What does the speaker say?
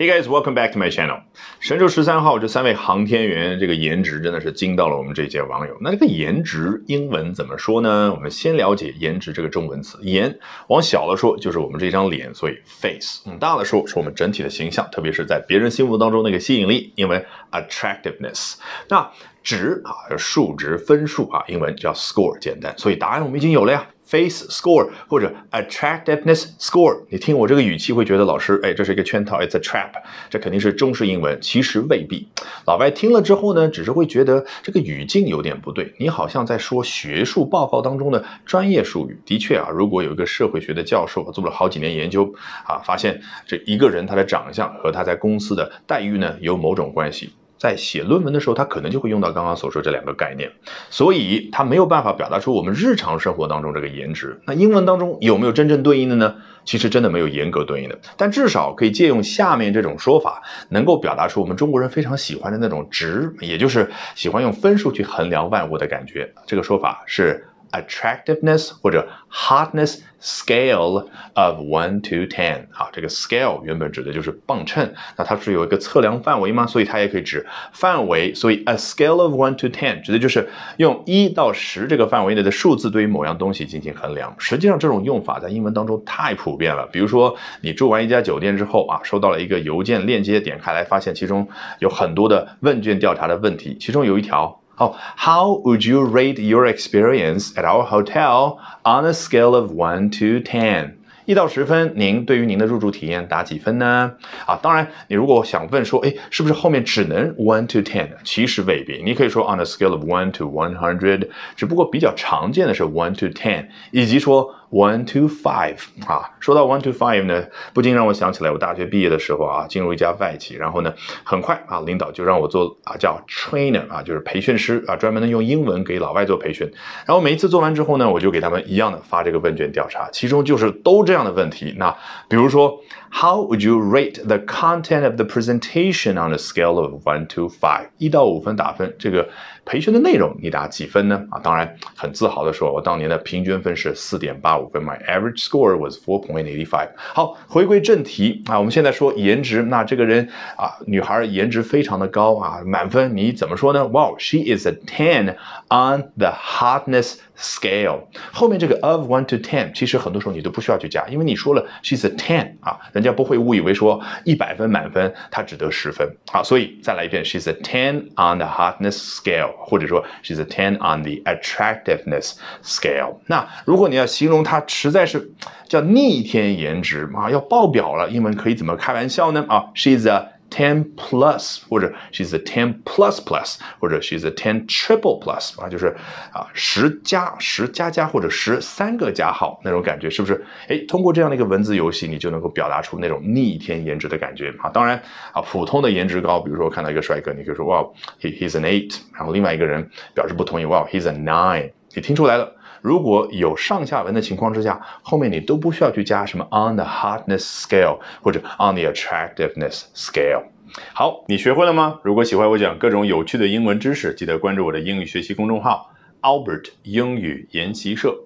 Hey guys, welcome back to my channel。神舟十三号这三位航天员，这个颜值真的是惊到了我们这届网友。那这个颜值英文怎么说呢？我们先了解颜值这个中文词。颜往小了说就是我们这张脸，所以 face；往大了说是我们整体的形象，特别是在别人心目当中那个吸引力，英文 attractiveness。那值啊，数值、分数啊，英文叫 score，简单。所以答案我们已经有了呀。Face score 或者 attractiveness score，你听我这个语气会觉得老师，哎，这是一个圈套，it's a trap，这肯定是中式英文，其实未必。老外听了之后呢，只是会觉得这个语境有点不对，你好像在说学术报告当中的专业术语。的确啊，如果有一个社会学的教授做了好几年研究啊，发现这一个人他的长相和他在公司的待遇呢有某种关系。在写论文的时候，他可能就会用到刚刚所说这两个概念，所以他没有办法表达出我们日常生活当中这个颜值。那英文当中有没有真正对应的呢？其实真的没有严格对应的，但至少可以借用下面这种说法，能够表达出我们中国人非常喜欢的那种值，也就是喜欢用分数去衡量万物的感觉。这个说法是。Attractiveness 或者 hotness scale of one to ten 啊，这个 scale 原本指的就是磅秤，那它是有一个测量范围吗？所以它也可以指范围。所以 a scale of one to ten 指的就是用一到十这个范围内的数字对于某样东西进行衡量。实际上这种用法在英文当中太普遍了。比如说你住完一家酒店之后啊，收到了一个邮件链接，点开来发现其中有很多的问卷调查的问题，其中有一条。Oh, how would you rate your experience at our hotel on a scale of one to ten? 一到十分，您对于您的入住体验打几分呢？啊，当然，你如果想问说，哎，是不是后面只能 one to ten？其实未必，你可以说 on a scale of one to one hundred，只不过比较常见的是 one to ten，以及说。 One to five 啊，说到 one to five 呢，不禁让我想起来我大学毕业的时候啊，进入一家外企，然后呢，很快啊，领导就让我做啊叫 trainer 啊，就是培训师啊，专门的用英文给老外做培训。然后每一次做完之后呢，我就给他们一样的发这个问卷调查，其中就是都这样的问题。那比如说，How would you rate the content of the presentation on a scale of one to five？一到五分打分，这个培训的内容你打几分呢？啊，当然很自豪的说，我当年的平均分是四点八。五分，My average score was four point eighty five。好，回归正题啊，我们现在说颜值，那这个人啊，女孩颜值非常的高啊，满分你怎么说呢？Wow，she is a ten on the hotness scale。后面这个 of one to ten，其实很多时候你都不需要去加，因为你说了 she's a ten 啊，人家不会误以为说一百分满分他只得十分啊，所以再来一遍，she's a ten on the hotness scale，或者说 she's a ten on the attractiveness scale。那如果你要形容她。实在是叫逆天颜值啊，要爆表了。英文可以怎么开玩笑呢？啊，she's a ten plus，或者 she's a ten plus plus，或者 she's a ten triple plus 啊，就是啊十加十加加或者十三个加号那种感觉，是不是？哎，通过这样的一个文字游戏，你就能够表达出那种逆天颜值的感觉啊。当然啊，普通的颜值高，比如说我看到一个帅哥，你可以说哇，he he's an eight，然后另外一个人表示不同意，哇，he's a nine，你听出来了。如果有上下文的情况之下，后面你都不需要去加什么 on the hardness scale 或者 on the attractiveness scale。好，你学会了吗？如果喜欢我讲各种有趣的英文知识，记得关注我的英语学习公众号 Albert 英语研习社。